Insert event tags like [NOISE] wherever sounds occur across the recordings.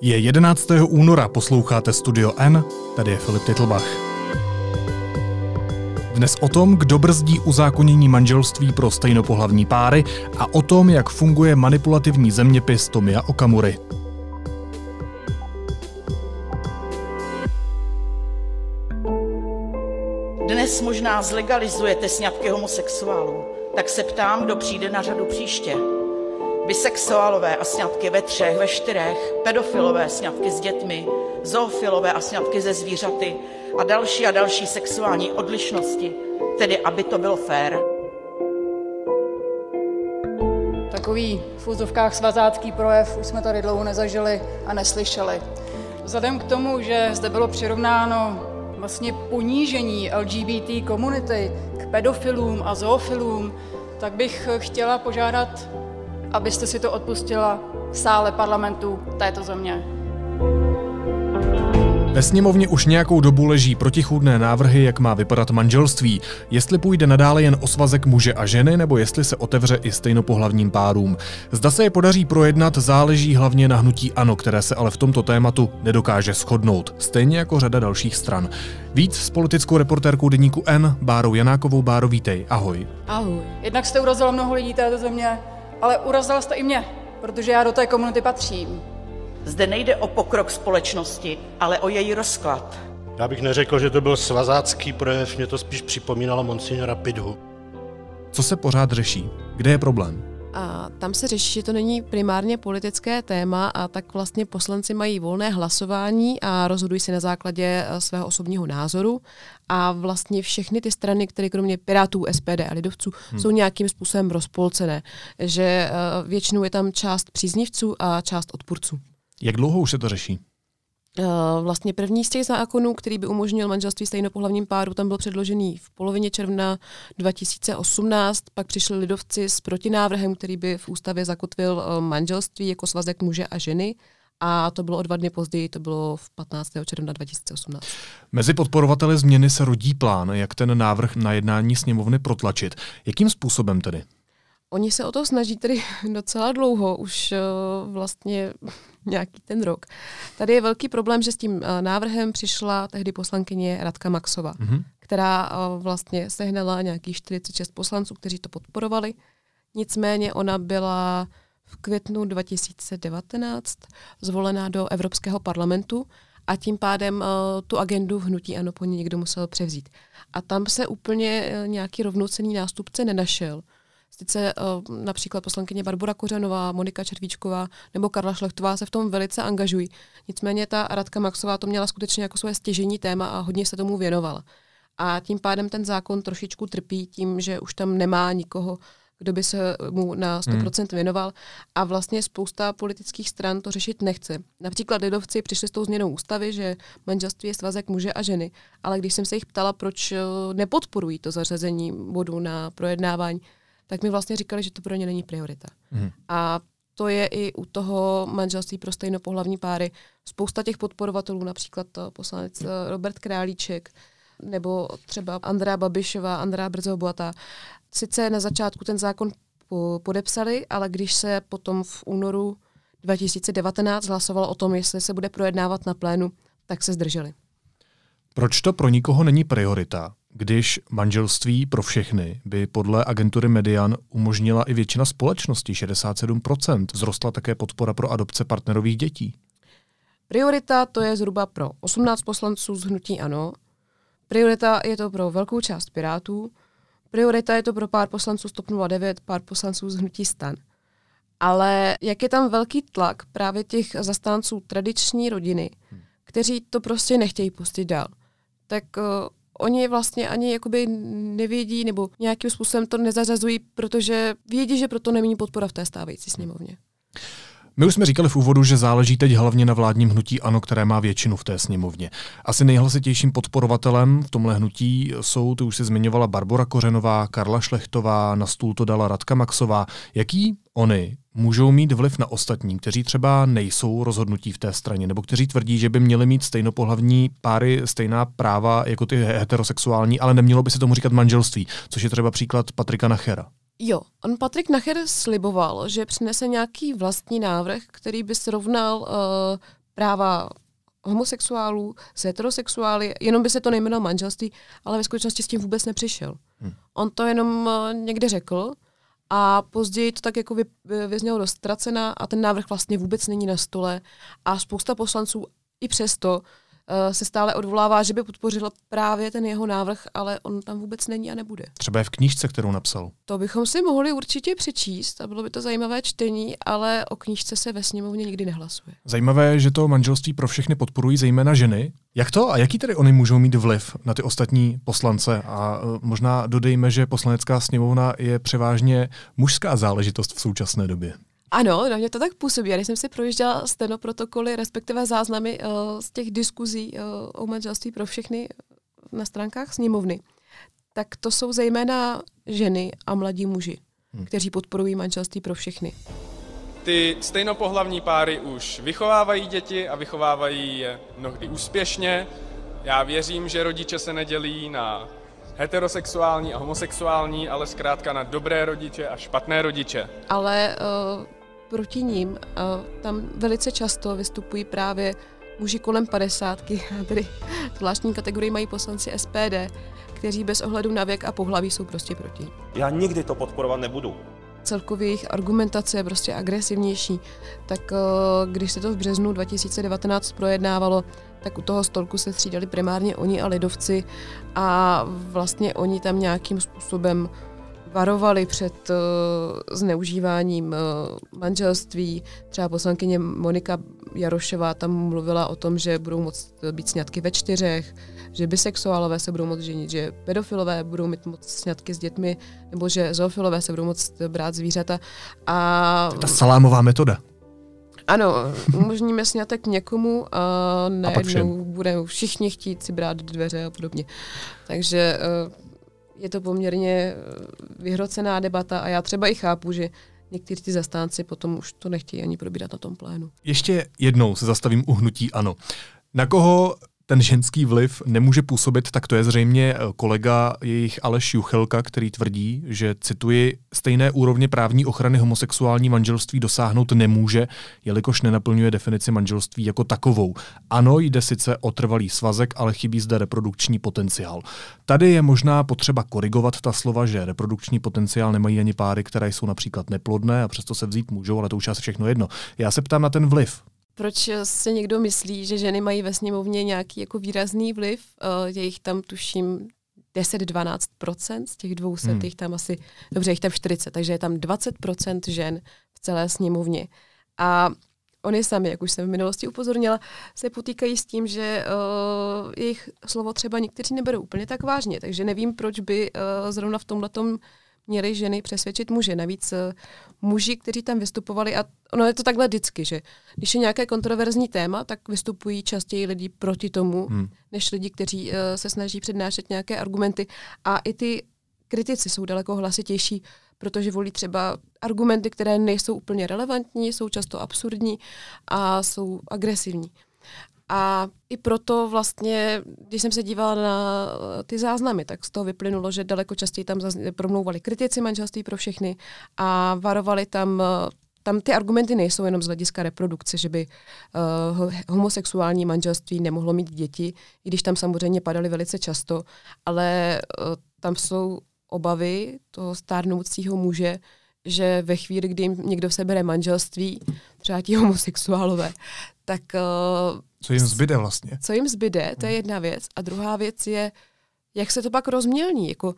Je 11. února, posloucháte Studio N, tady je Filip Titlbach. Dnes o tom, kdo brzdí uzákonění manželství pro stejnopohlavní páry a o tom, jak funguje manipulativní zeměpis Tomia Okamury. Dnes možná zlegalizujete sňatky homosexuálů, tak se ptám, kdo přijde na řadu příště. Bisexuálové a sňatky ve třech, ve čtyřech, pedofilové sňatky s dětmi, zoofilové a sňatky ze zvířaty a další a další sexuální odlišnosti, tedy aby to bylo fér. Takový v úzovkách svazácký projev už jsme tady dlouho nezažili a neslyšeli. Vzhledem k tomu, že zde bylo přirovnáno vlastně ponížení LGBT komunity k pedofilům a zoofilům, tak bych chtěla požádat, abyste si to odpustila v sále parlamentu této země. Ve sněmovně už nějakou dobu leží protichůdné návrhy, jak má vypadat manželství. Jestli půjde nadále jen o svazek muže a ženy, nebo jestli se otevře i stejnopohlavním párům. Zda se je podaří projednat, záleží hlavně na hnutí ANO, které se ale v tomto tématu nedokáže shodnout. Stejně jako řada dalších stran. Víc s politickou reportérkou deníku N, Bárou Janákovou. Báro, vítej. Ahoj. Ahoj. Jednak jste urazila mnoho lidí této země, ale urazila jste i mě, protože já do té komunity patřím. Zde nejde o pokrok společnosti, ale o její rozklad. Já bych neřekl, že to byl svazácký projev, mě to spíš připomínalo monsignora Pidhu. Co se pořád řeší? Kde je problém? A tam se řeší, že to není primárně politické téma a tak vlastně poslanci mají volné hlasování a rozhodují si na základě eh, svého osobního názoru a vlastně všechny ty strany, které kromě Pirátů, SPD a Lidovců hmm. jsou nějakým způsobem rozpolcené, že eh, většinou je tam část příznivců a část odpůrců. Jak dlouho už se to řeší? Uh, vlastně první z těch zákonů, který by umožnil manželství stejnopohlavním páru, tam byl předložený v polovině června 2018, pak přišli lidovci s protinávrhem, který by v ústavě zakotvil uh, manželství jako svazek muže a ženy a to bylo o dva dny později, to bylo v 15. června 2018. Mezi podporovateli změny se rodí plán, jak ten návrh na jednání sněmovny protlačit. Jakým způsobem tedy? Oni se o to snaží tedy [LAUGHS] docela dlouho, už uh, vlastně [LAUGHS] nějaký ten rok. Tady je velký problém, že s tím uh, návrhem přišla tehdy poslankyně Radka Maxova, mm-hmm. která uh, vlastně sehnala nějakých 46 poslanců, kteří to podporovali. Nicméně ona byla v květnu 2019 zvolená do Evropského parlamentu a tím pádem uh, tu agendu v hnutí ano po ní někdo musel převzít. A tam se úplně uh, nějaký rovnocený nástupce nenašel. Sice uh, například poslankyně Barbara Kořanová, Monika Červíčková nebo Karla Šlechtová se v tom velice angažují. Nicméně ta Radka Maxová to měla skutečně jako svoje stěžení téma a hodně se tomu věnovala. A tím pádem ten zákon trošičku trpí tím, že už tam nemá nikoho, kdo by se mu na 100% hmm. věnoval a vlastně spousta politických stran to řešit nechce. Například lidovci přišli s tou změnou ústavy, že manželství je svazek muže a ženy, ale když jsem se jich ptala, proč eh, nepodporují to zařazení bodu na projednávání, tak mi vlastně říkali, že to pro ně není priorita. Hmm. A to je i u toho manželství pro stejnopohlavní páry. Spousta těch podporovatelů, například poslanec eh, Robert Králíček, nebo třeba Andrea Babišová, Andrea Brzobohatá, sice na začátku ten zákon podepsali, ale když se potom v únoru 2019 hlasovalo o tom, jestli se bude projednávat na plénu, tak se zdrželi. Proč to pro nikoho není priorita? Když manželství pro všechny by podle agentury Median umožnila i většina společnosti, 67%, vzrostla také podpora pro adopce partnerových dětí. Priorita to je zhruba pro 18 poslanců z hnutí ANO, priorita je to pro velkou část Pirátů, priorita je to pro pár poslanců z TOP 09, pár poslanců z hnutí STAN. Ale jak je tam velký tlak právě těch zastánců tradiční rodiny, kteří to prostě nechtějí pustit dál, tak uh, oni vlastně ani jakoby nevědí nebo nějakým způsobem to nezařazují, protože vědí, že proto není podpora v té stávající sněmovně. My už jsme říkali v úvodu, že záleží teď hlavně na vládním hnutí ANO, které má většinu v té sněmovně. Asi nejhlasitějším podporovatelem v tomhle hnutí jsou, ty už si zmiňovala Barbara Kořenová, Karla Šlechtová, na stůl to dala Radka Maxová. Jaký oni můžou mít vliv na ostatní, kteří třeba nejsou rozhodnutí v té straně, nebo kteří tvrdí, že by měli mít stejnopohlavní páry stejná práva jako ty heterosexuální, ale nemělo by se tomu říkat manželství, což je třeba příklad Patrika Nachera. Jo, on Patrik Nacher sliboval, že přinese nějaký vlastní návrh, který by srovnal uh, práva homosexuálů, s heterosexuály, jenom by se to nejmenovalo manželství, ale ve skutečnosti s tím vůbec nepřišel. Hmm. On to jenom eh, někde řekl a později to tak jako vy, vyznělo dost ztracena a ten návrh vlastně vůbec není na stole. A spousta poslanců i přesto se stále odvolává, že by podpořila právě ten jeho návrh, ale on tam vůbec není a nebude. Třeba je v knížce, kterou napsal. To bychom si mohli určitě přečíst a bylo by to zajímavé čtení, ale o knížce se ve sněmovně nikdy nehlasuje. Zajímavé je, že to manželství pro všechny podporují zejména ženy. Jak to a jaký tedy oni můžou mít vliv na ty ostatní poslance? A eh, možná dodejme, že poslanecká sněmovna je převážně mužská záležitost v současné době. Ano, na mě to tak působí. Já když jsem si projížděla stenoprotokoly, respektive záznamy uh, z těch diskuzí uh, o manželství pro všechny na stránkách sněmovny, tak to jsou zejména ženy a mladí muži, hmm. kteří podporují manželství pro všechny. Ty stejnopohlavní páry už vychovávají děti a vychovávají je mnohdy úspěšně. Já věřím, že rodiče se nedělí na heterosexuální a homosexuální, ale zkrátka na dobré rodiče a špatné rodiče. Ale uh, proti ním a tam velice často vystupují právě muži kolem padesátky, [LAUGHS] tedy zvláštní kategorii mají poslanci SPD, kteří bez ohledu na věk a pohlaví jsou prostě proti. Já nikdy to podporovat nebudu. Celkově jejich argumentace je prostě agresivnější. Tak eh, když se to v březnu 2019 projednávalo, tak u toho stolku se střídali primárně oni a lidovci a vlastně oni tam nějakým způsobem varovali před uh, zneužíváním uh, manželství. Třeba poslankyně Monika Jarošová tam mluvila o tom, že budou moct být sňatky ve čtyřech, že bisexuálové se budou moct ženit, že pedofilové budou mít moc sňatky s dětmi, nebo že zoofilové se budou moct brát zvířata. A... Ta salámová metoda. Ano, umožníme snětek někomu a najednou budou všichni chtít si brát dveře a podobně. Takže uh, je to poměrně eh, vyhrocená debata a já třeba i chápu, že někteří ty zastánci potom už to nechtějí ani probírat na tom plénu. Ještě jednou se zastavím u hnutí ano. Na koho ten ženský vliv nemůže působit, tak to je zřejmě eh, kolega jejich Aleš Juchelka, který tvrdí, že, cituji, stejné úrovně právní ochrany homosexuální manželství dosáhnout nemůže, jelikož nenaplňuje definici manželství jako takovou. Ano, jde sice o trvalý svazek, ale chybí zde reprodukční potenciál. Tady je možná potřeba korigovat ta slova, že reprodukční potenciál nemají ani páry, které jsou například neplodné a přesto se vzít můžou, ale to už asi všechno jedno. Já se ptám na ten vliv proč se někdo myslí, že ženy mají ve sněmovně nějaký jako výrazný vliv. Uh, je jich tam tuším 10-12% z těch 200, hmm. jich tam asi, dobře, jich tam 40, takže je tam 20% žen v celé sněmovně. A oni sami, jak už jsem v minulosti upozornila, se potýkají s tím, že uh, jejich slovo třeba někteří neberou úplně tak vážně, takže nevím, proč by uh, zrovna v tomhletom měly ženy přesvědčit muže. Navíc uh, muži, kteří tam vystupovali, a ono je to takhle vždycky, že když je nějaké kontroverzní téma, tak vystupují častěji lidi proti tomu, hmm. než lidi, kteří uh, se snaží přednášet nějaké argumenty. A i ty kritici jsou daleko hlasitější, protože volí třeba argumenty, které nejsou úplně relevantní, jsou často absurdní a jsou agresivní. A i proto vlastně, když jsem se dívala na ty záznamy, tak z toho vyplynulo, že daleko častěji tam promlouvali kritici manželství pro všechny a varovali tam tam ty argumenty nejsou jenom z hlediska reprodukce, že by uh, homosexuální manželství nemohlo mít děti, i když tam samozřejmě padaly velice často, ale uh, tam jsou obavy toho stárnoucího muže, že ve chvíli, kdy jim někdo sebere manželství, třeba ti homosexuálové, tak uh, co jim zbyde vlastně? Co jim zbyde, to je hmm. jedna věc. A druhá věc je, jak se to pak rozmělní. Jako,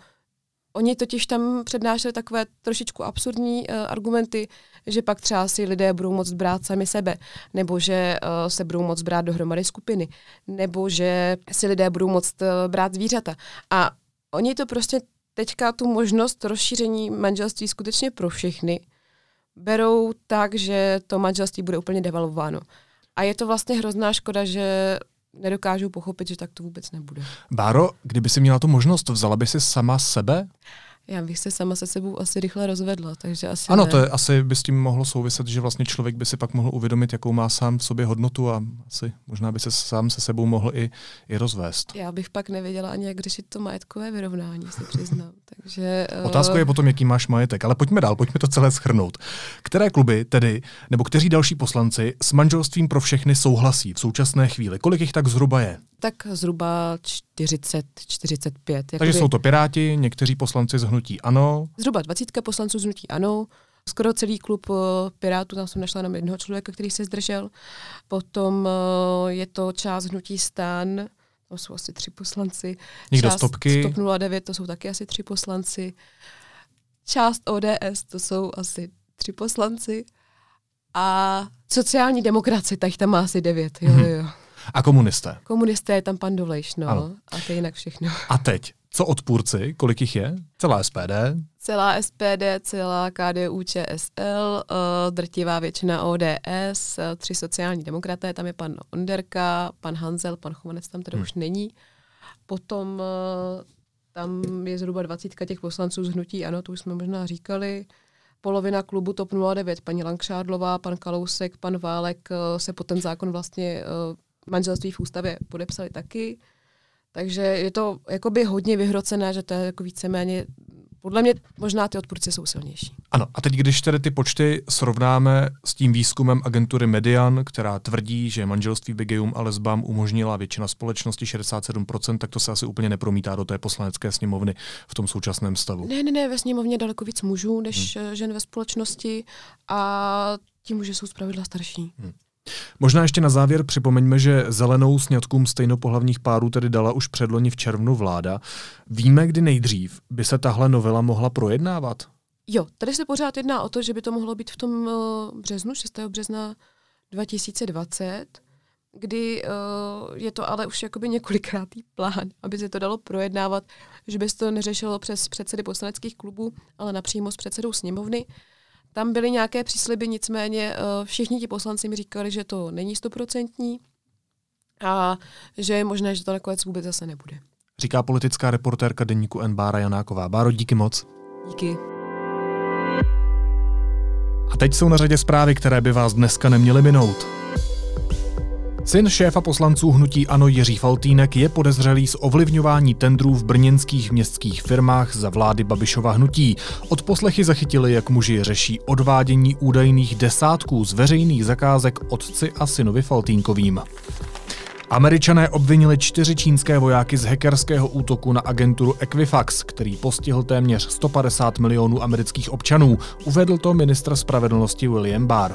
oni totiž tam přednášeli takové trošičku absurdní uh, argumenty, že pak třeba si lidé budou moct brát sami sebe, nebo že uh, se budou moct brát dohromady skupiny, nebo že si lidé budou moct uh, brát zvířata. A oni to prostě teďka tu možnost rozšíření manželství skutečně pro všechny berou tak, že to manželství bude úplně devalvováno. A je to vlastně hrozná škoda, že nedokážu pochopit, že tak to vůbec nebude. Báro, kdyby si měla tu možnost, vzala by si sama sebe? Já bych se sama se sebou asi rychle rozvedla, takže asi Ano, ne. to je asi by s tím mohlo souviset, že vlastně člověk by si pak mohl uvědomit, jakou má sám v sobě hodnotu a asi možná by se sám se sebou mohl i, i rozvést. Já bych pak nevěděla ani, jak řešit to majetkové vyrovnání, se přiznám. [LAUGHS] Takže, eh, Otázka je potom, jaký máš majetek. Ale pojďme dál, pojďme to celé schrnout. Které kluby tedy, nebo kteří další poslanci s manželstvím pro všechny souhlasí v současné chvíli? Kolik jich tak zhruba je? Tak zhruba 40, 45. Takže jsou to Piráti, někteří poslanci z hnutí ANO. Zhruba 20 poslanců z hnutí ANO, skoro celý klub eh, Pirátů, tam jsem našla jenom jednoho člověka, který se zdržel. Potom eh, je to část hnutí stan, to jsou asi tři poslanci. Někdo část stopky. Stop 09, to jsou taky asi tři poslanci. Část ODS, to jsou asi tři poslanci. A sociální demokracie, tak tam má asi devět. Jo, jo, jo. A komunisté. Komunisté je tam pan Dolejš, no. Ano. A to je jinak všechno. A teď, co odpůrci, kolik jich je? Celá SPD. Celá SPD, celá KDU, ČSL, uh, drtivá většina ODS, uh, tři sociální demokraté, tam je pan Onderka, pan Hanzel, pan Chovanec tam teda Hmm. už není. Potom uh, tam je zhruba 20 těch poslanců z hnutí, ano, to už jsme možná říkali. Polovina klubu TOP 09, paní Langšádlová, pan Kalousek, pan Válek se pod ten zákon vlastně manželství v ústavě podepsali taky. Takže je to jakoby hodně vyhrocené, že to je jako víceméně, podle mě možná ty odpůrci jsou silnější. Ano, a teď, když tedy ty počty srovnáme s tím výzkumem agentury Median, která tvrdí, že manželství by gejům a lesbám umožnila většina společnosti 67%, tak to se asi úplně nepromítá do té poslanecké sněmovny v tom současném stavu. Ne, ne, ne, ve sněmovně je daleko víc mužů než hmm. žen ve společnosti a ti muži jsou zpravidla starší. Hmm. Možná ještě na závěr připomeňme, že zelenou sňatkům stejnopohlavních párů tedy dala už předloni v červnu vláda. Víme, kdy nejdřív by se tahle novela mohla projednávat? Jo, tady se pořád jedná o to, že by to mohlo být v tom uh, březnu, 6. března 2020, kdy uh, je to ale už jakoby několikrátý plán, aby se to dalo projednávat, že by se to neřešilo přes předsedy poslaneckých klubů, ale napřímo s předsedou sněmovny. Tam byly nějaké přísliby, nicméně uh, všichni ti poslanci mi říkali, že to není stoprocentní a že je možné, že to nakonec vůbec zase nebude. Říká politická reportérka deníku N. Bára Janáková. Báro, díky moc. Díky. A teď jsou na řadě zprávy, které by vás dneska neměly minout. Syn šéfa poslanců hnutí Ano Jiří Faltýnek je podezřelý z ovlivňování tendrů v brněnských městských firmách za vlády Babišova hnutí. Od poslechy zachytili, jak muži řeší odvádění údajných desátků z veřejných zakázek otci a synovi Faltínkovým. Američané obvinili čtyři čínské vojáky z hackerského útoku na agenturu Equifax, který postihl téměř 150 milionů amerických občanů, uvedl to ministr spravedlnosti William Barr.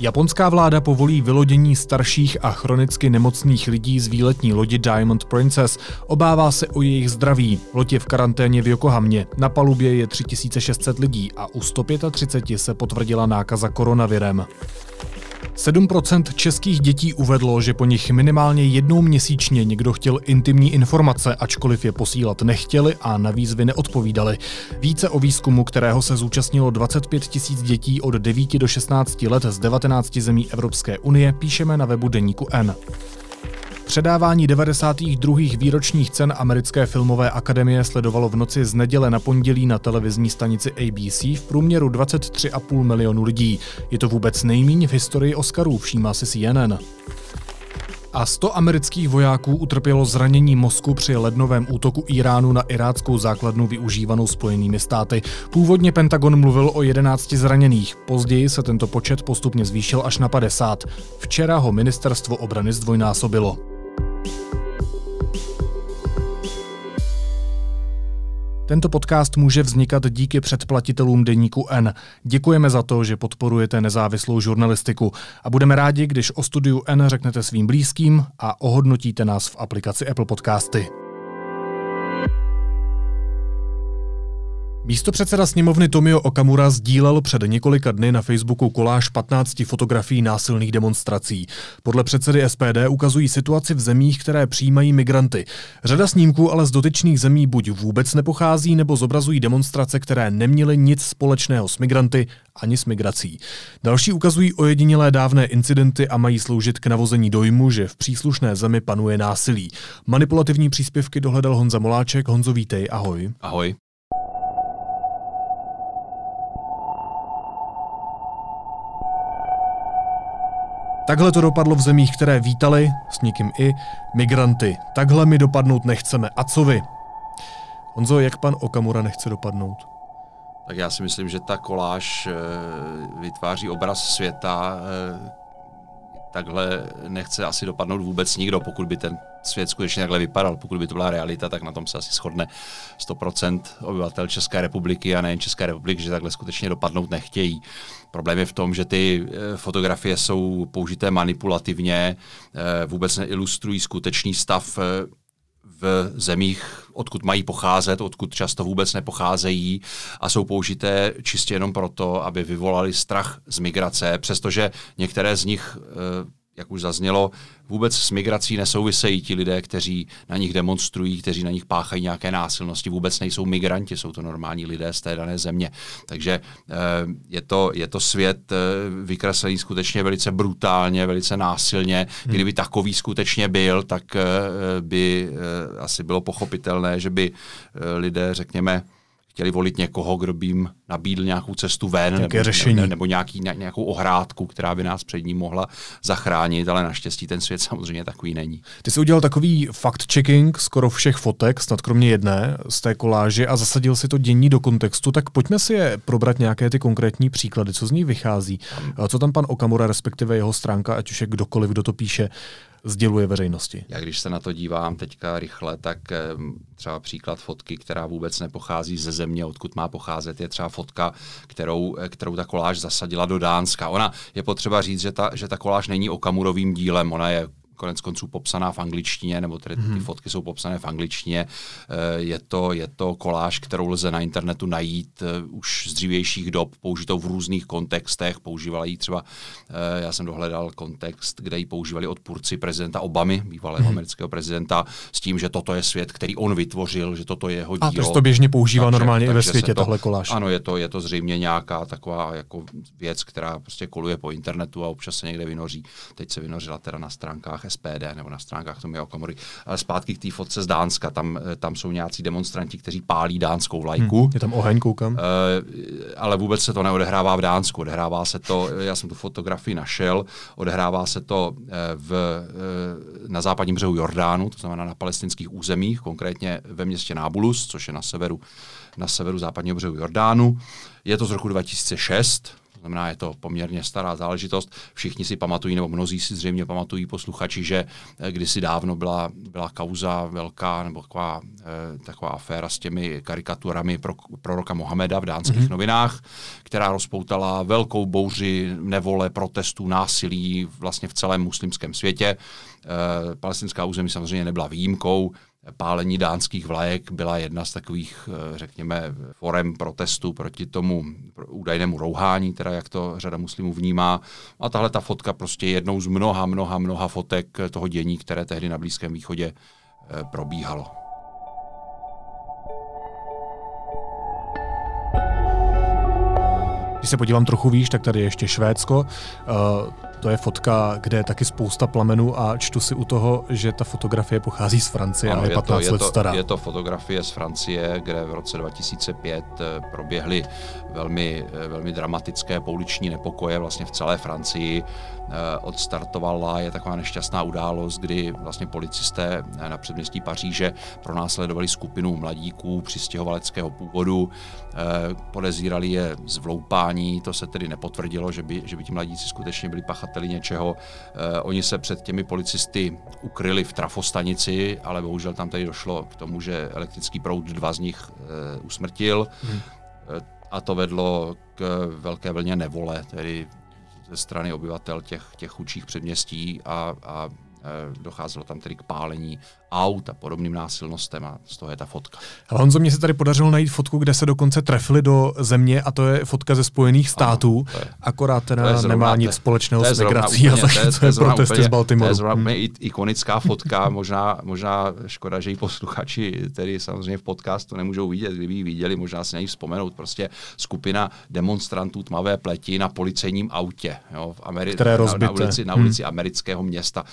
Japonská vláda povolí vylodění starších a chronicky nemocných lidí z výletní lodi Diamond Princess. Obává se o jejich zdraví. Loď je v karanténě v Yokohamě. Na palubě je 3600 lidí a u 135 se potvrdila nákaza koronavirem. 7% českých dětí uvedlo, že po nich minimálně jednou měsíčně někdo chtěl intimní informace, ačkoliv je posílat nechtěli a na výzvy neodpovídali. Více o výzkumu, kterého se zúčastnilo 25 tisíc dětí od 9 do 16 let z 19 zemí Evropské unie, píšeme na webu Deníku N. Předávání 92. výročních cen Americké filmové akademie sledovalo v noci z neděle na pondělí na televizní stanici ABC v průměru 23,5 milionu lidí. Je to vůbec nejmíň v historii Oscarů, všímá si CNN. A 100 amerických vojáků utrpělo zranění mozku při lednovém útoku Iránu na iráckou základnu využívanou Spojenými státy. Původně Pentagon mluvil o 11 zraněných, později se tento počet postupně zvýšil až na 50. Včera ho ministerstvo obrany zdvojnásobilo. Tento podcast může vznikat díky předplatitelům Deníku N. Děkujeme za to, že podporujete nezávislou žurnalistiku a budeme rádi, když o studiu N řeknete svým blízkým a ohodnotíte nás v aplikaci Apple Podcasty. Místo předseda sněmovny Tomio Okamura sdílel před několika dny na Facebooku koláž 15 fotografií násilných demonstrací. Podle předsedy SPD ukazují situaci v zemích, které přijímají migranty. Řada snímků ale z dotyčných zemí buď vůbec nepochází, nebo zobrazují demonstrace, které neměly nic společného s migranty ani s migrací. Další ukazují ojedinělé dávné incidenty a mají sloužit k navození dojmu, že v příslušné zemi panuje násilí. Manipulativní příspěvky dohledal Honza Moláček. Honzo, vítej, ahoj. Ahoj. Takhle to dopadlo v zemích, které vítali, s někým i, migranty. Takhle my dopadnout nechceme. A co vy? Honzo, jak pan Okamura nechce dopadnout? Tak já si myslím, že ta koláž eh, vytváří obraz světa, eh, takhle nechce asi dopadnout vůbec nikdo, pokud by ten svět skutečně takhle vypadal. Pokud by to byla realita, tak na tom se asi shodne 100% obyvatel České republiky a nejen České republiky, že takhle skutečně dopadnout nechtějí. Problém je v tom, že ty eh, fotografie jsou použité manipulativně, vůbec neilustrují skutečný stav v zemích, odkud mají pocházet, odkud často vůbec nepocházejí a jsou použité čistě jenom proto, aby vyvolali strach z migrace, přestože některé z nich eh, jak už zaznělo, vůbec s migrací nesouvisejí ti lidé, kteří na nich demonstrují, kteří na nich páchají nějaké násilnosti, vůbec nejsou migranti, jsou to normální lidé z té dané země. Takže eh, je to, je to svět eh, vykreslený skutečně velice brutálně, velice násilně. Hmm. Kdyby takový skutečně byl, tak eh, by asi bylo pochopitelné, že by lidé, řekněme, chtěli volit někoho, kdo by jim nabídl nějakou cestu ven nebo, řešení. nebo, nebo nějaký, nějakou ohrádku, která by nás před ním mohla zachránit, ale naštěstí ten svět samozřejmě takový není. Ty jsi udělal takový fact-checking skoro všech fotek, snad kromě jedné z té koláže a zasadil si to dění do kontextu, tak pojďme si je probrat nějaké ty konkrétní příklady, co z ní vychází. Co tam pan Okamura, respektive jeho stránka, ať už je kdokoliv, kdo to píše, sděluje veřejnosti. Já když se na to dívám teďka rychle, tak třeba příklad fotky, která vůbec nepochází ze země, odkud má pocházet, je třeba fotka, kterou, kterou ta koláž zasadila do Dánska. Ona je potřeba říct, že ta, že ta koláž není okamurovým dílem, ona je konec konců popsaná v angličtině, nebo tedy ty hmm. fotky jsou popsané v angličtině. Eh, je to, je to koláž, kterou lze na internetu najít eh, už z dřívějších dob, použitou v různých kontextech. Používali ji třeba, eh, já jsem dohledal kontext, kde ji používali odpůrci prezidenta Obamy, bývalého hmm. amerického prezidenta, s tím, že toto je svět, který on vytvořil, že toto je jeho dílo. A to to běžně používá takže, normálně takže i ve světě, to, tohle koláž. Ano, je to, je to zřejmě nějaká taková jako věc, která prostě koluje po internetu a občas se někde vynoří. Teď se vynořila teda na stránkách SPD nebo na stránkách Komory. Ale zpátky k té fotce z Dánska, tam, eh, tam jsou nějací demonstranti, kteří pálí dánskou vlajku. Hmm, je tam oheň, koukám. Uh, ale vůbec se to neodehrává v Dánsku. Odehrává se to, já jsem tu fotografii našel, odehrává se to eh, v, na západním břehu Jordánu, to znamená na palestinských územích, konkrétně ve městě Nábulus, což je na severu, na severu západního břehu Jordánu. Je to z roku 2006, to znamená, je to poměrně stará záležitost. Všichni si pamatují, nebo mnozí si zřejmě pamatují posluchači, že eh, kdysi dávno byla, byla kauza velká, nebo taková, eh, taková aféra s těmi karikaturami pro proroka Mohameda v dánských mm-hmm. novinách, která rozpoutala velkou bouři nevole, protestů, násilí vlastně v celém muslimském světě. Eh, palestinská území samozřejmě nebyla výjimkou pálení dánských vlajek byla jedna z takových, eh, řekněme, forem protestu proti tomu údajnému rouhání, teda jak to řada muslimů vnímá. A tahle ta fotka prostě je jednou z mnoha, mnoha, mnoha fotek toho dění, které tehdy na Blízkém východě eh, probíhalo. Když se podívám trochu výš, tak tady je ještě Švédsko. Uh, to je fotka, kde je taky spousta plamenů a čtu si u toho, že ta fotografie pochází z Francie ano, a je 15 je to, let je to, stará. Je to fotografie z Francie, kde v roce 2005 eh, proběhly velmi, eh, velmi dramatické pouliční nepokoje vlastně v celé Francii. Eh, odstartovala je taková nešťastná událost, kdy vlastně policisté na předměstí Paříže pronásledovali skupinu mladíků přistěhovaleckého původu, podezírali je z vloupání, to se tedy nepotvrdilo, že by, že by ti mladíci skutečně byli pachateli pachateli něčeho. Eh, oni se před těmi policisty ukryli v trafostanici, ale bohužel tam tady došlo k tomu, že elektrický proud dva z nich eh, usmrtil. Hmm. A to vedlo k velké vlně nevole, tedy ze strany obyvatel těch, těch chudších předměstí a, a docházelo tam tedy k pálení aut a podobným násilnostem a z toho je ta fotka. Ale Honzo, mně se tady podařilo najít fotku, kde se dokonce trefili do země a to je fotka ze Spojených států, ano, je, akorát teda zrovna, nemá nic společného s migrací a zachycuje protesty úplně, z Baltimoru. To je zrovna hmm. ikonická fotka, možná, možná škoda, že ji posluchači tedy samozřejmě v podcastu nemůžou vidět, kdyby ji viděli, možná si na ní vzpomenout, prostě skupina demonstrantů tmavé pleti na policejním autě jo, v Ameri- Které na, na, ulici, na ulici hmm. amerického města.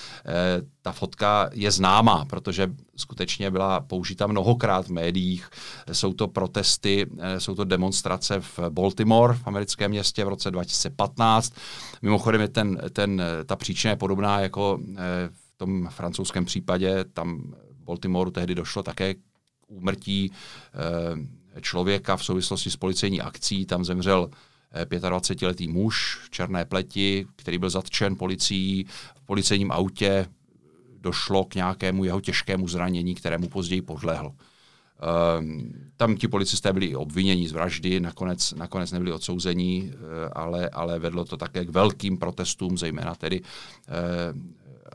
Ta fotka je známá, protože skutečně byla použita mnohokrát v médiích. Jsou to protesty, jsou to demonstrace v Baltimore, v americkém městě v roce 2015. Mimochodem je ten, ten, ta příčina je podobná jako v tom francouzském případě. Tam v Baltimoreu tehdy došlo také k úmrtí člověka v souvislosti s policejní akcí. Tam zemřel 25-letý muž v černé pleti, který byl zatčen policií v policejním autě. Došlo k nějakému jeho těžkému zranění, kterému později podlehl. Um, tam ti policisté byli obviněni z vraždy, nakonec, nakonec nebyli odsouzení, eh, ale, ale vedlo to také k velkým protestům, zejména tedy uh,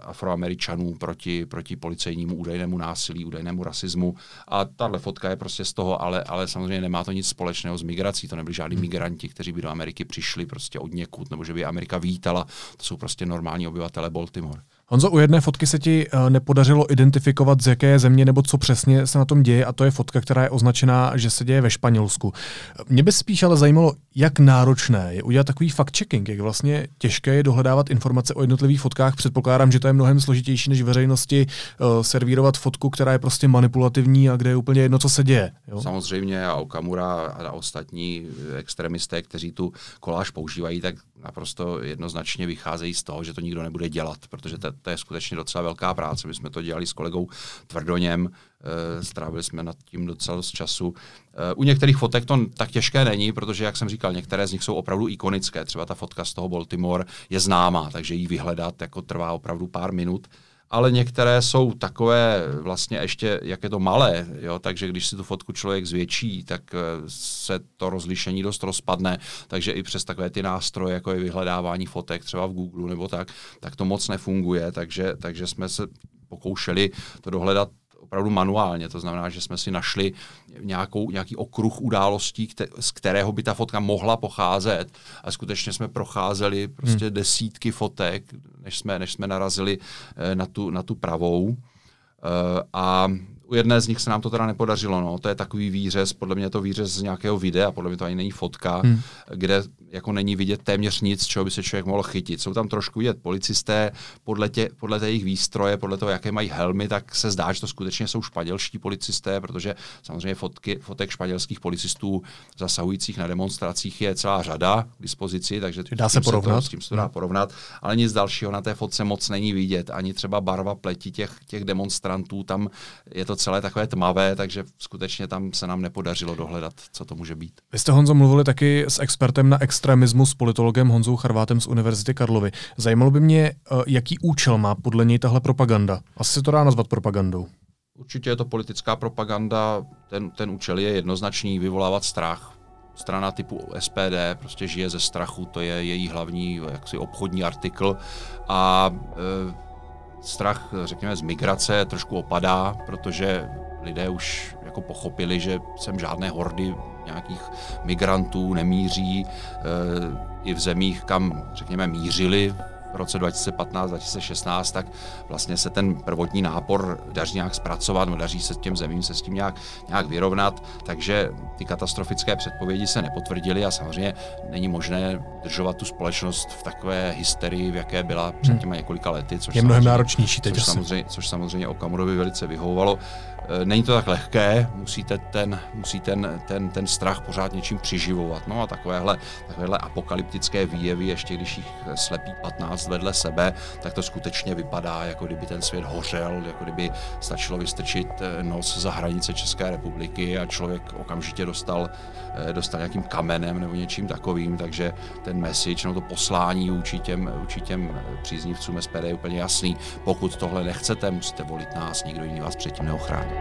afroameričanů proti, proti policejnímu údajnému násilí, údajnému rasismu. A tahle fotka je prostě z toho, ale, ale samozřejmě nemá to nic společného s migrací. To nebyli žádní hmm. migranti, kteří by do Ameriky přišli prostě od někud, nebo že by Amerika vítala. To jsou prostě normální obyvatele Baltimore. Honzo, u jedné fotky se ti uh, nepodařilo identifikovat, z jaké země nebo co přesně se na tom děje, a to je fotka, která je označená, že se děje ve Španělsku. Mě by spíš ale zajímalo, jak náročné je udělat takový fact-checking, jak vlastně těžké je dohledávat informace o jednotlivých fotkách. Předpokládám, že to je mnohem složitější, než veřejnosti uh, servírovat fotku, která je prostě manipulativní a kde je úplně jedno, co se děje. Jo? Samozřejmě a Okamura a ostatní extremisté, kteří tu koláž používají, tak naprosto jednoznačně vycházejí z toho, že to nikdo nebude dělat, protože to, to je skutečně docela velká práce. My jsme to dělali s kolegou Tvrdoněm, e, strávili jsme nad tím docela dost času. E, u některých fotek to tak těžké není, protože, jak jsem říkal, některé z nich jsou opravdu ikonické. Třeba ta fotka z toho Baltimore je známá, takže ji vyhledat jako trvá opravdu pár minut ale některé jsou takové vlastně ještě, jak je to malé, jo, takže když si tu fotku člověk zvětší, tak eh, se to rozlišení dost rozpadne, takže i přes takové ty nástroje, jako je vyhledávání fotek třeba v Google nebo tak, tak to moc nefunguje, takže, takže jsme se pokoušeli to dohledat opravdu manuálně. To znamená, že jsme si našli nějakou, nějaký okruh událostí, kte, z kterého by ta fotka mohla pocházet. A skutečně jsme procházeli prostě hmm. desítky fotek, než jsme, než jsme narazili eh, na tu, na tu pravou. Uh, a u jedné z nich se nám to teda nepodařilo. No. To je takový výřez, podle mě je to výřez z nějakého videa, podle mě to ani není fotka, hmm. kde jako není vidět téměř nic, čeho by se člověk mohl chytit. Jsou tam trošku vidět policisté, podle, tě, podle té jejich výstroje, podle toho, jaké mají helmy, tak se zdá, že to skutečně jsou španělští policisté, protože samozřejmě fotky, fotek španělských policistů zasahujících na demonstracích je celá řada k dispozici, takže dá se porovnat. To, s tím se to dá hmm. porovnat, ale nic dalšího na té fotce moc není vidět, ani třeba barva pleti těch, těch demonstrantů, tam je to celé takové tmavé, takže skutečně tam se nám nepodařilo dohledat, co to může být. Vy jste, Honzo, mluvili taky s expertem na extremismus, politologem Honzou Charvátem z Univerzity Karlovy. Zajímalo by mě, eh, jaký účel má podle něj tahle propaganda. Asi se to dá nazvat propagandou. Určitě je to politická propaganda, ten, ten účel je jednoznačný, vyvolávat strach. Strana typu SPD prostě žije ze strachu, to je její hlavní jaksi obchodní artikl a e, strach, řekněme, z migrace trošku opadá, protože lidé už jako pochopili, že sem žádné hordy nějakých migrantů nemíří. E, I v zemích, kam, řekněme, mířili v roce 2015-2016, tak vlastně se ten prvotní nápor daří nějak zpracovat, no daří se těm zemím se s tím nějak, nějak vyrovnat, takže ty katastrofické předpovědi se nepotvrdily a samozřejmě není možné držovat tu společnost v takové hysterii, v jaké byla před hmm. těmi několika lety. Což je mnohem náročnější teď což samozřejmě, což samozřejmě Okamurovi velice vyhovovalo. Eh, není to tak lehké, musíte ten, musí ten, ten, ten strach pořád něčím přiživovat. No a takovéhle, takovéhle apokalyptické výjevy, ještě když jich slepí 15 vedle sebe, tak to skutečně vypadá, jako kdyby ten svět hořel, jako kdyby stačilo vystrčit eh, nos za hranice České republiky a člověk okamžitě dostal, eh, dostal nějakým kamenem nebo něčím takovým, takže ten message, no to poslání vůči těm, vůči těm příznivcům SPD je úplně jasný. Pokud tohle nechcete, musíte volit nás, nikdo jiný vás předtím neochrání.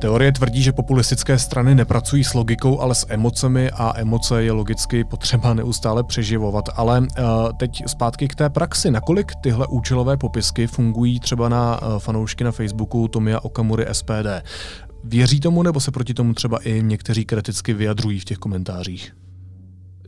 Teorie tvrdí, že populistické strany nepracují s logikou, ale s emocemi a emoce je logicky potřeba neustále přeživovat. Ale uh, teď zpátky k té praxi. Nakolik tyhle účelové popisky fungují třeba na uh, fanoušky na Facebooku Tomia Okamury SPD? Věří tomu nebo se proti tomu třeba i někteří kriticky vyjadřují v těch komentářích?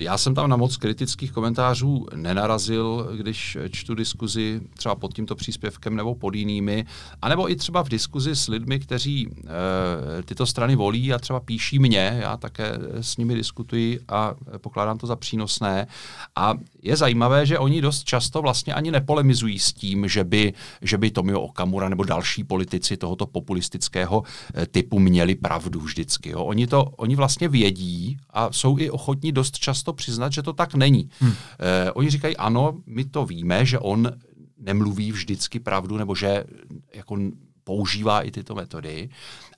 Já jsem tam na moc kritických komentářů nenarazil, když čtu diskuzi třeba pod tímto příspěvkem nebo pod jinými, anebo i třeba v diskuzi s lidmi, kteří e, tyto strany volí a třeba píší mě, já také s nimi diskutuji a pokládám to za přínosné. A je zajímavé, že oni dost často vlastně ani nepolemizují s tím, že by, že by Tomio Okamura nebo další politici tohoto populistického eh, typu měli pravdu vždycky. Jo. Oni, to, oni vlastně vědí a jsou i ochotní dost často přiznat, že to tak není. Hmm. Eh, oni říkají, ano, my to víme, že on nemluví vždycky pravdu, nebo že jako používá i tyto metody,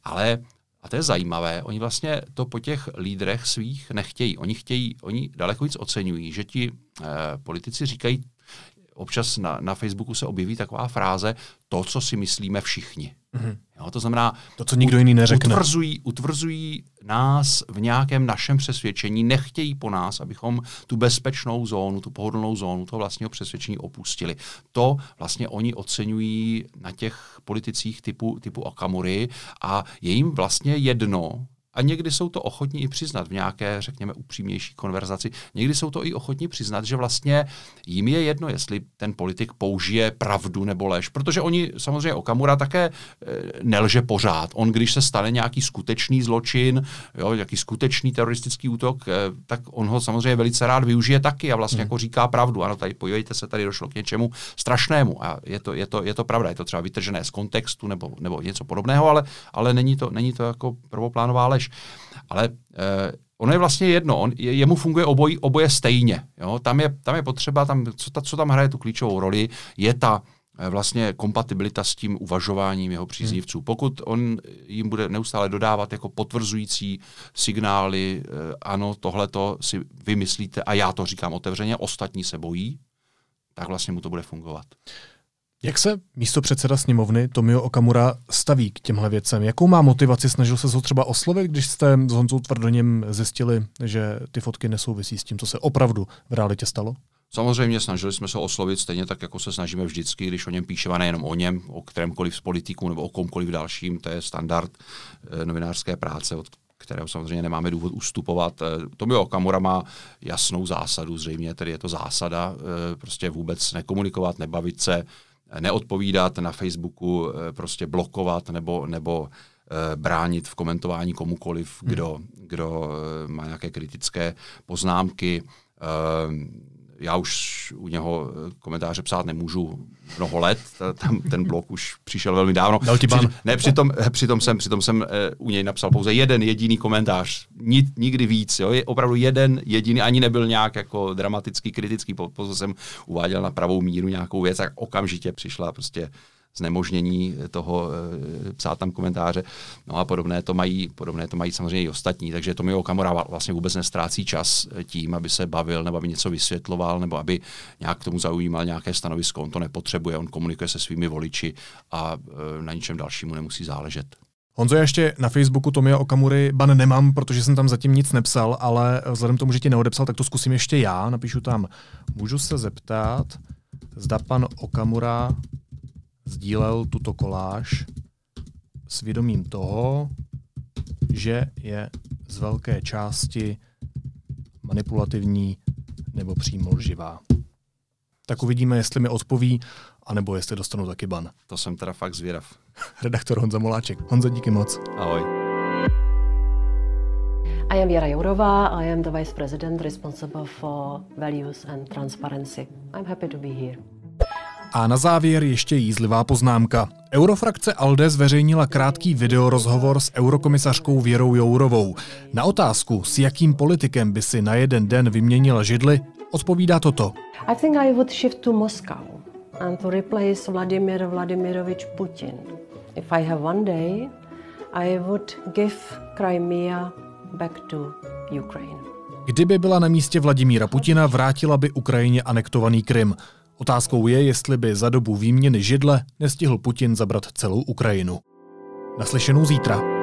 ale a to je zajímavé, oni vlastně to po těch lídrech svých nechtějí. Oni chtějí, oni daleko víc oceňují, že ti eh, politici říkají, občas na, na Facebooku se objeví taková fráze, to, co si myslíme všichni. Mm-hmm. Jo, to znamená, to, co nikdo jiný neřekne. Utvrzují, utvrzují nás v nějakém našem přesvědčení, nechtějí po nás, abychom tu bezpečnou zónu, tu pohodlnou zónu toho vlastního přesvědčení opustili. To vlastně oni oceňují na těch politicích typu, typu Okamury a je jim vlastně jedno, a někdy jsou to ochotní i přiznat v nějaké, řekněme, upřímnější konverzaci. Někdy jsou to i ochotní přiznat, že vlastně jim je jedno, jestli ten politik použije pravdu nebo lež, protože oni samozřejmě Okamura také e, nelže pořád. On, když se stane nějaký skutečný zločin, jo, nějaký skutečný teroristický útok, e, tak on ho samozřejmě velice rád využije taky a vlastně hmm. jako říká pravdu. Ano, tady podívejte se, tady došlo k něčemu strašnému a je to, je to, je to pravda, je to třeba vytržené z kontextu nebo, nebo něco podobného, ale, ale není, to, není to jako prvoplánová lež lež. Ale eh, ono je vlastně jedno, on, je, jemu funguje obojí, oboje stejně. Jo? Tam, je, tam je potřeba, tam, co, ta, co tam hraje tu klíčovou roli, je ta eh, vlastně kompatibilita s tím uvažováním jeho příznivců. Hmm. Pokud on jim bude neustále dodávat jako potvrzující signály, eh, ano, tohle to si vymyslíte a já to říkám otevřeně, ostatní se bojí, tak vlastně mu to bude fungovat. Jak se místo předseda sněmovny Tomio Okamura staví k těmhle věcem? Jakou má motivaci? Snažil se ho třeba oslovit, když jste s Honzou Tvrdoněm zjistili, že ty fotky nesouvisí s tím, co se opravdu v realitě stalo? Samozřejmě snažili jsme se oslovit stejně tak, jako se snažíme vždycky, když o něm píšeme, nejenom o něm, o kterémkoliv z politiků nebo o komkoliv dalším, to je standard e, novinářské práce, od kterého samozřejmě nemáme důvod ustupovat. Eh, Tomio Okamura má jasnou zásadu, zřejmě tedy je to zásada, e, prostě vůbec nekomunikovat, nebavit se, neodpovídat na Facebooku, eh, prostě blokovat nebo, nebo eh, bránit v komentování komukoliv, hmm. kdo, kdo eh, má nějaké kritické poznámky já už u něho eh, komentáře psát nemůžu mnoho let, tam ten blok už přišel velmi dávno. Ban. ne, přitom, eh, přitom jsem, přitom jsem uh, u něj napsal pouze jeden jediný komentář, Ni, nikdy víc, jo, je opravdu jeden jediný, ani nebyl nějak jako dramatický, kritický, pouze jsem uváděl na pravou míru nějakou věc, tak okamžitě přišla prostě znemožnění toho e, psát tam komentáře. No a podobné to mají, podobné to mají samozřejmě i ostatní, takže Tomio Okamura vlastně vůbec nestrácí čas tím, aby se bavil nebo aby něco vysvětloval nebo aby nějak k tomu zaujímal nějaké stanovisko. On to nepotřebuje, on komunikuje se svými voliči a e, na ničem dalšímu nemusí záležet. Honzo, já ještě na Facebooku Tomia Okamury ban nemám, protože jsem tam zatím nic nepsal, ale vzhledem k tomu, že ti neodepsal, tak to zkusím ještě já. Napíšu tam, můžu se zeptat, zda pan Okamura sdílel tuto koláž s vědomím toho, že je z velké části manipulativní nebo přímo lživá. Tak uvidíme, jestli mi odpoví, anebo jestli dostanu taky ban. To jsem teda fakt zvědav. [LAUGHS] Redaktor Honza Moláček. Honza, díky moc. Ahoj. I am Věra Jourová. I am the Vice President responsible for values and transparency. I'm happy to be here. A na závěr ještě jízlivá poznámka. Eurofrakce ALDE zveřejnila krátký videorozhovor s eurokomisařkou Věrou Jourovou. Na otázku, s jakým politikem by si na jeden den vyměnila židli, odpovídá toto. I think I would shift to Moscow and to replace Vladimir Vladimirovich Putin. If I have one day, I would give Crimea back to Ukraine. Kdyby byla na místě Vladimíra Putina, vrátila by Ukrajině anektovaný Krym. Otázkou je, jestli by za dobu výměny židle nestihl Putin zabrat celou Ukrajinu. Naslyšenou zítra.